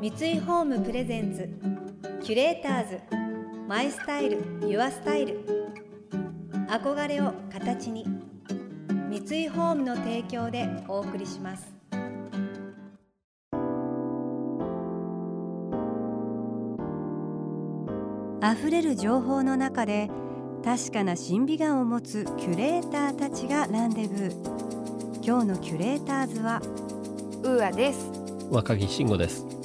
三井ホームプレゼンツキュレーターズマイスタイルユアスタイル。憧れを形に三井ホームの提供でお送りします。溢れる情報の中で確かな審美眼を持つキュレーターたちがランデブー。今日のキュレーターズはUAです。若木信吾です。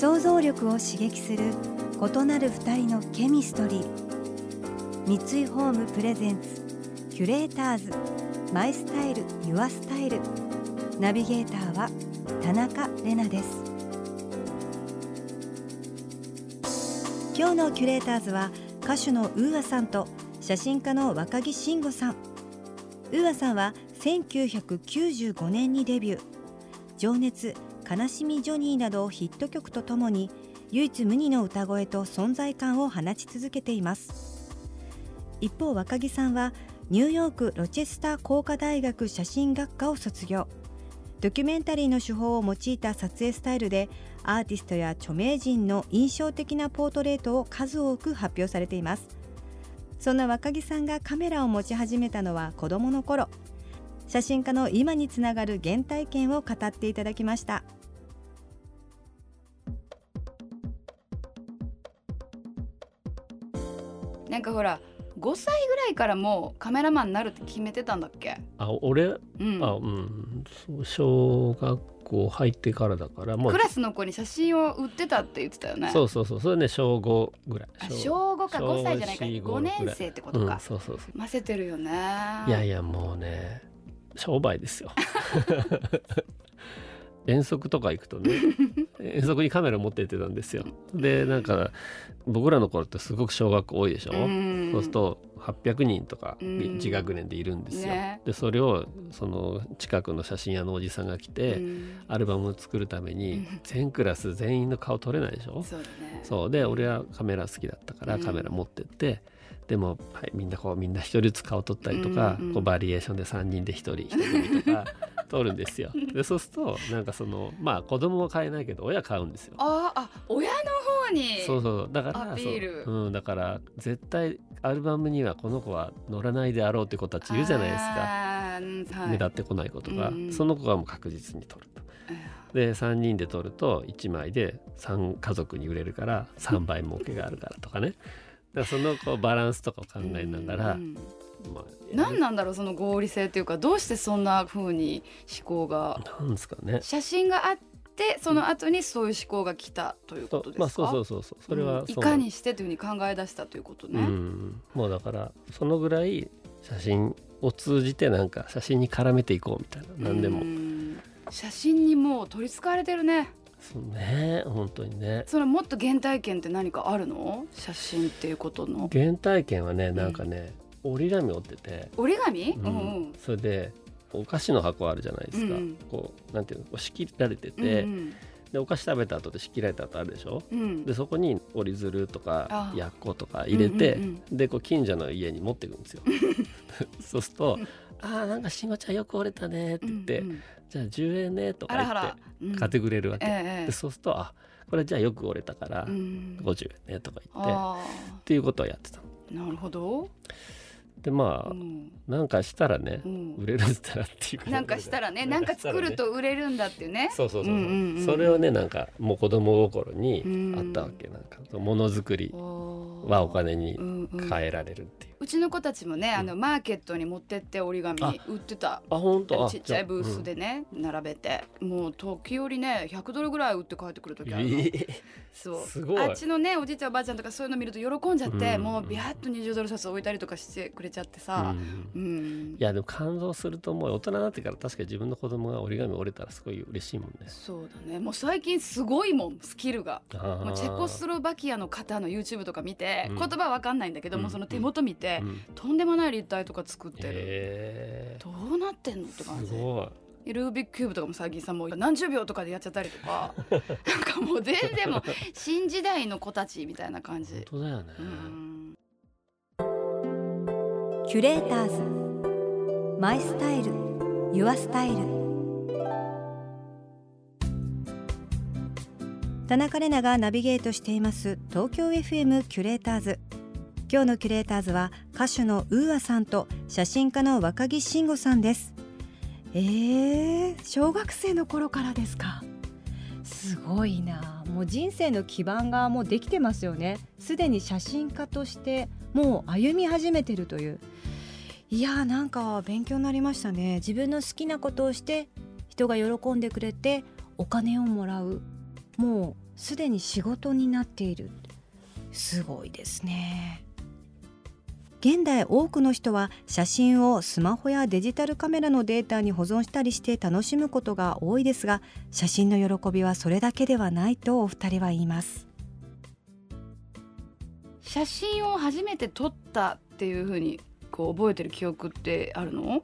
想像力を刺激する異なる二人のケミストリー。三井ホーム presents キュレーターズ。 My Style Your Style。ナビゲーターは田中れなです。今日のキュレーターズは歌手の UAさんと写真家の若木信吾さん。ウーアさんは1995年にデビュー。情熱悲しみジョニーなどヒット曲とともに唯一無二の歌声と存在感を放ち続けています。一方若木さんはニューヨークロチェスター工科大学写真学科を卒業。ドキュメンタリーの手法を用いた撮影スタイルでアーティストや著名人の印象的なポートレートを数多く発表されています。そんな若木さんがカメラを持ち始めたのは子供の頃。写真家の今につながる原体験を語っていただきました。なんかほら5歳ぐらいからもうカメラマンになるって決めてたんだっけ？あ俺、うん。あうん。そう小学校入ってからだからもうクラスの子に写真を売ってたって言ってたよね。そうそうそう。それね小5ぐらい。あ小5か小5歳じゃないか小四5年生ってことか。うん、、そうそうそう。ませてるよね。いやいやもうね商売ですよ 遠足とか行くとね 遠足にカメラ持ってってたんですよ。でなんか僕らの頃ってすごく小学校多いでしょ、うん。そうすると800人とかうん。1学年でいるんですよ。ね。でそれをその近くの写真屋のおじさんが来て、うん。アルバムを作るためにうん。全クラス全員の顔撮れないでしょ？そうだね。で俺はカメラ好きだったからうん。カメラ持ってって、でも、はい、みんなこうみんな一人ずつ顔撮ったりとか、うんうん。こうバリエーションで3人で1人1組とか 撮るんですよ。でそうするとなんかそのまあ子供は買えないけど親買うんですよ。ああ親の方にそうそうだからアピール。そう、うん、だから絶対アルバムにはこの子は乗らないであろうって子たちいるじゃないですか、はい。目立ってこない子とか、うんその子はもう確実に撮ると。で3人で撮ると1枚で3家族に売れるから3倍儲けがあるからとかねだそのこうバランスとかを考えながら、うん。まあ、何なんだろうその合理性っていうかどうしてそんな風に思考がなんですかね。写真があってその後にそういう思考が来たということですか？まあそうそうそうそう。それはう。ん。いかにしてというふうに考え出したということね、うん、もうだからそのぐらい写真を通じてなんか写真に絡めていこうみたいな。何でも、うん。写真にもう取り憑かれてるねそうね本当にね。そのもっと原体験って何かあるの？写真っていうことの。原体験はねなんかね、折り紙折ってて、折り紙、うん。うんうん。それでお菓子の箱あるじゃないですか、うんこうなんていうの？こう仕切られてうんて、でお菓子食べた後で仕切られた後あるでしょ？うん。うんでそこに折り鶴とかあやっことか入れて、うんうんでこう近所の家に持っていくんですよ。そうすると「あーなんかしんごちゃんよく折れたね」って言って「うんうん。じゃあ10円ね」とか言って買ってくれるわけ、ええでそうすると「あこれじゃあよく折れたからうん。50円ね」とか言って、っあていうことをやってたなるほど、でまあ、うん。なんかしたらね、うん。売れるったらっていう。かなんかしたらね。なんか作ると売れるんだっていうね。そうそうそうそれをねなんかもう子供心にうんあったわけ、なんかものづくりはお金にうんうん。変えられるっていう、うちの子たちもね、あのマーケットに持ってって折り紙あ売ってた。あ本当？あちっちゃいブースでね、並べて。もう時折ね100ドルぐらい売って帰ってくる時ああるの、えーそう。すごい。あっちのねおじいちゃんおばあちゃんとかそういうの見ると喜んじゃって、うん。もうビャッと20ドル札置いたりとかしてくれちゃってさ。う、ん。うん。いやでも感動するともう大人になってから確かに自分の子供が折り紙折れたらすごい嬉しいもんね。そうだね。もう最近すごいもんスキルが。もうチェコスロバキアの方の YouTube とか見て、うん。言葉わかんないんだけど、うんもうその手元見て、うんとんでもない立体とか作ってる、へどうなってんのってー感じすごい。ルービックキューブとかも最近さもう何十秒とかでやっちゃったりとか。なんかもう全然もう新時代の子たちみたいな感じ。本。当だよね。うん。キュレーターズ。 My Style。Your Style。田中れながナビゲートしています東京 FM キュレーターズ今日のキュレーターズは歌手のウーアさんと写真家の若木慎吾さんです。えー、小学生の頃からですか。すごいな。もう人生の基盤がもうできてますよね。すでに写真家としてもう歩み始めてるという。いやーなんか勉強になりましたね。自分の好きなことをして人が喜んでくれてお金をもらう。もうすでに仕事になっている。すごいですね。現代多くの人は写真をスマホやデジタルカメラのデータに保存したりして楽しむことが多いですが写真の喜びはそれだけではないとお二人は言います。写真を初めて撮ったっていうふうにこう覚えてる記憶ってあるの？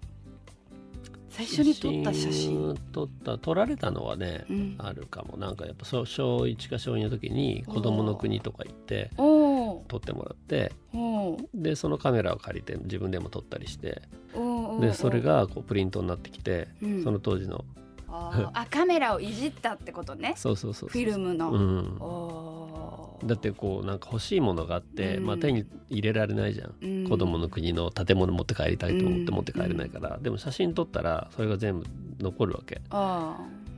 最初に撮った写真。撮った撮られたのはね、うん、あるかも。なんかやっぱ小1か小2の時に子供の国とか行って撮ってもらってでそのカメラを借りて自分でも撮ったりしてでそれがこうプリントになってきて、うん、その当時のあカメラをいじったってことね。そうそうそうフィルムの、うんだってこうなんか欲しいものがあって、うん、まあ、手に入れられないじゃん、うん、子供の国の建物持って帰りたいと思って持って帰れないから、うん、でも写真撮ったらそれが全部残るわけ。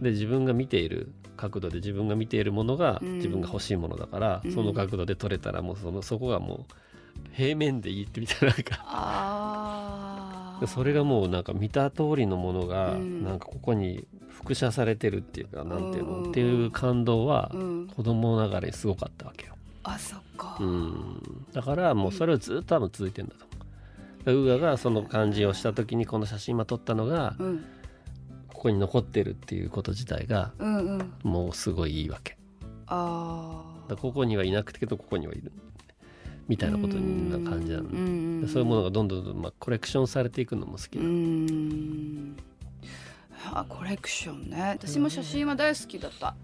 で自分が見ている角度で自分が見ているものが自分が欲しいものだから、その角度で撮れたらもうそのそこがもう平面でいいってみたいななんかそれがもうなんか見た通りのものがなんかここに複写されてるっていうかなんていうの、っていう感動は子供ながらにすごかったわけよ。あそっか、うん、だからもうそれはずっと多分続いてんだと思う。ウーガがその感じをした時にこの写真今撮ったのが、うん、ここに残ってるっていうこと自体が、もうすごいいいわけ。あここにはいなくてけどここにはいるみたいなことにな感じなの、そういうものがどんどんどん、まあ、コレクションされていくのも好きなの。あコレクションね。私も写真は大好きだった。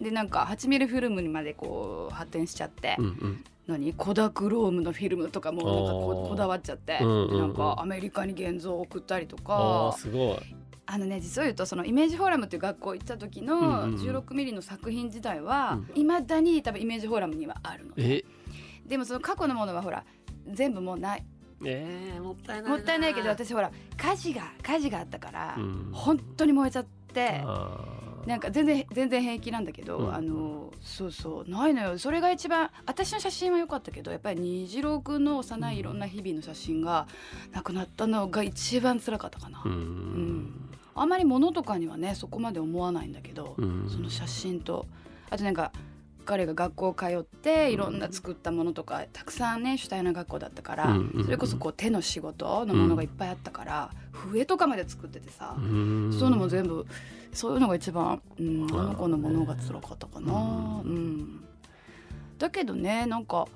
でなんか8ミリフィルムにまでこう発展しちゃって、うんうん、何？コダクロームのフィルムとかもなんかここだわっちゃって、うんうんうん、なんかアメリカに現像を送ったりとか。すごい。あのね実を言うとそのイメージフォーラムっていう学校行った時の16ミリの作品自体はいま、だに多分イメージフォーラムにはあるので、でもその過去のものはほら全部もうない。えー、もったいないもったいないけど私ほら火事が火事があったから、うん、本当に燃えちゃってなんか全然全然平気なんだけど、うん、あのそうそうないのよ。それが一番私の写真は良かったけどやっぱり虹郎君の幼いいろんな日々の写真がなくなったのが一番辛かったかな。うん、うん、あんまり物とかにはねそこまで思わないんだけど、その写真と。あとなんか彼が学校通っていろんな作ったものとかたくさんね主体な学校だったから、それこそこう手の仕事のものがいっぱいあったから、笛とかまで作っててさ、そういうのも全部そういうのが一番、うん、あの子のものが辛かったかな。うん。だけどねなんか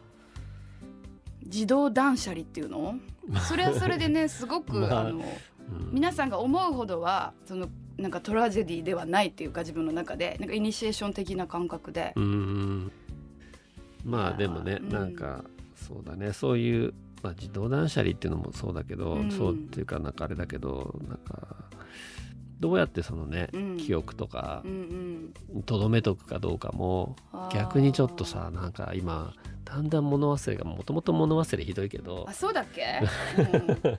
自動断捨離っていうの？それはそれでねすごく、まあ、あの、皆さんが思うほどはそのなんかトラジェディではないっていうか自分の中でなんかイニシエーション的な感覚で。うん。まあでもね、うん、なんかそうだね。そういう、まあ、自動断捨離っていうのもそうだけど、うん、そうっていうかなんかあれだけどなんかどうやってそのね、うん、記憶とかとど、めとくかどうかも逆にちょっとさなんか今だんだん物忘れがもともと物忘れひどいけどあそうだっけ、うん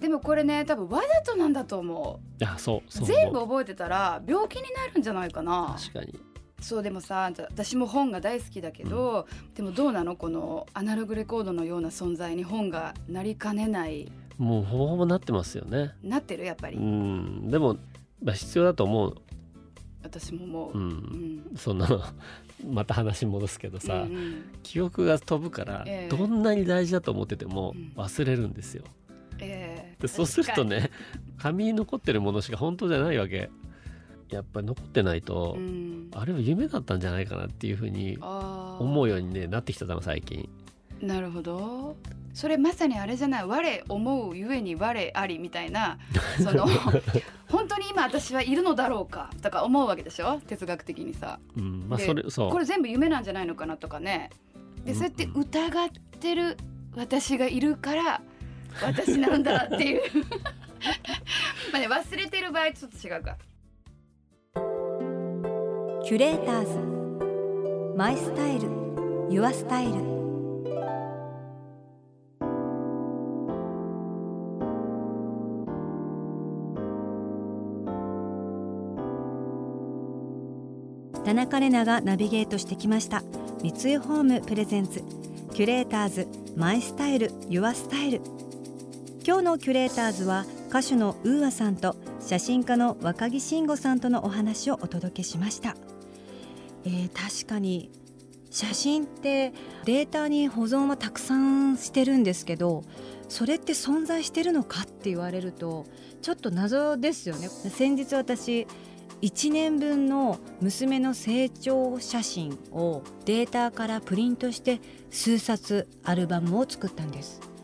でもこれね多分わざとなんだと思う。いやそう全部覚えてたら病気になるんじゃないかな。確かに。そうでもさ私も本が大好きだけど、うん、でもどうなの？このアナログレコードのような存在に本がなりかねない。もうほぼほぼなってますよね。なってる？やっぱり。うん。でも、まあ、必要だと思う。私も思う、うん、うん、そんなの。また話戻すけどさ、うんうん、記憶が飛ぶから、えー、どんなに大事だと思ってても忘れるんですよ、うんえ。ー、でそうするとね紙に。残ってるものしか本当じゃないわけ。やっぱり残ってないと、うん、あれは夢だったんじゃないかなっていうふうに思うように、ね、なってきたの最近。なるほど。それまさにあれじゃない？我思うゆえに我ありみたいな その本当に今私はいるのだろうかとか思うわけでしょ？哲学的にさ。うんまあ、それそう。これ全部夢なんじゃないのかなとかね。でそうやって疑ってる私がいるから私なんだっていう。まあね忘れてる場合ちょっと違うか。キュレーターズ。 My Style。Your Style。田中れながナビゲートしてきました。三井ホーム presents。キュレーターズ。 My Style。Your Style。今日のキュレーターズは歌手の UAさんと写真家の若木信吾さんとのお話をお届けしました、えー、確かに写真ってデータに保存はたくさんしてるんですけどそれって存在してるのかって言われるとちょっと謎ですよね。先日私1年分の娘の成長写真をデータからプリントして数冊アルバムを作ったんです。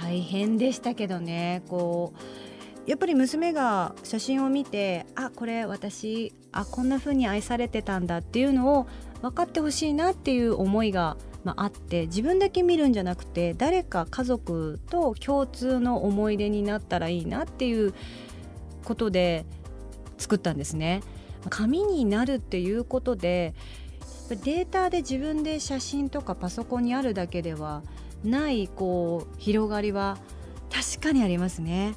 大変でしたけどねこうやっぱり娘が写真を見てあこれ私あこんな風に愛されてたんだっていうのを分かってほしいなっていう思いが、まあ、あって自分だけ見るんじゃなくて誰か家族と共通の思い出になったらいいなっていうことで作ったんですね。紙になるっていうことでデータで自分で写真とかパソコンにあるだけではないこう広がりは確かにありますね。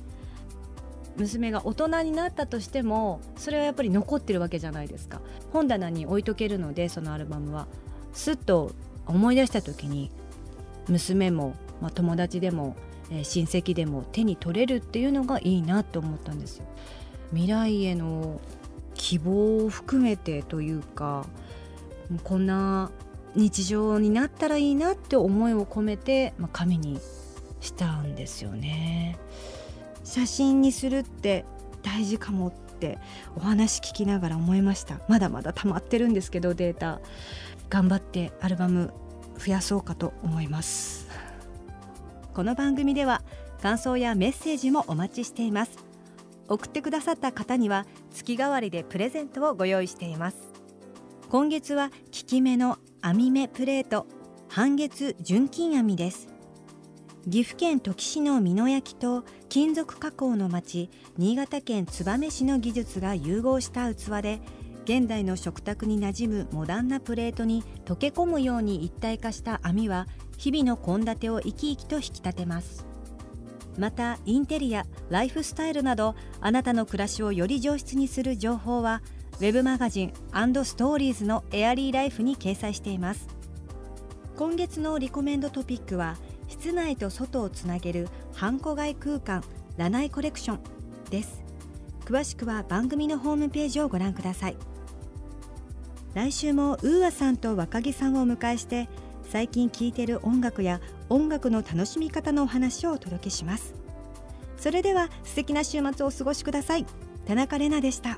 娘が大人になったとしてもそれはやっぱり残ってるわけじゃないですか。本棚に置いとけるのでそのアルバムは。すっと思い出した時に娘も、まあ、友達でも、えー、親戚でも手に取れるっていうのがいいなと思ったんですよ。未来への希望を含めてというかこんな日常になったらいいなって思いを込めて、まあ、紙にしたんですよね。写真にするって大事かもってお話聞きながら思いました。まだまだ溜まってるんですけどデータ。頑張ってアルバム増やそうかと思います。この番組では感想やメッセージもお待ちしています。送ってくださった方には月替わりでプレゼントをご用意しています。今月は効き目の網目プレート半月純金網です。岐阜県土岐市の美濃焼と金属加工の町新潟県燕市の技術が融合した器で現代の食卓に馴染むモダンなプレートに溶け込むように一体化した網は日々の献立を生き生きと引き立てます。またインテリアライフスタイルなどあなたの暮らしをより上質にする情報はウェブマガジンストーリーズのエアリーライフに掲載しています。今月のリコメンドトピックは室内と外をつなげるハンコ街空間ラナイコレクションです。詳しくは番組のホームページをご覧ください。来週もウーアさんと若木さんをお迎えして最近聴いてる音楽や音楽の楽しみ方のお話をお届けします。それでは素敵な週末をお過ごしください。田中れなでした。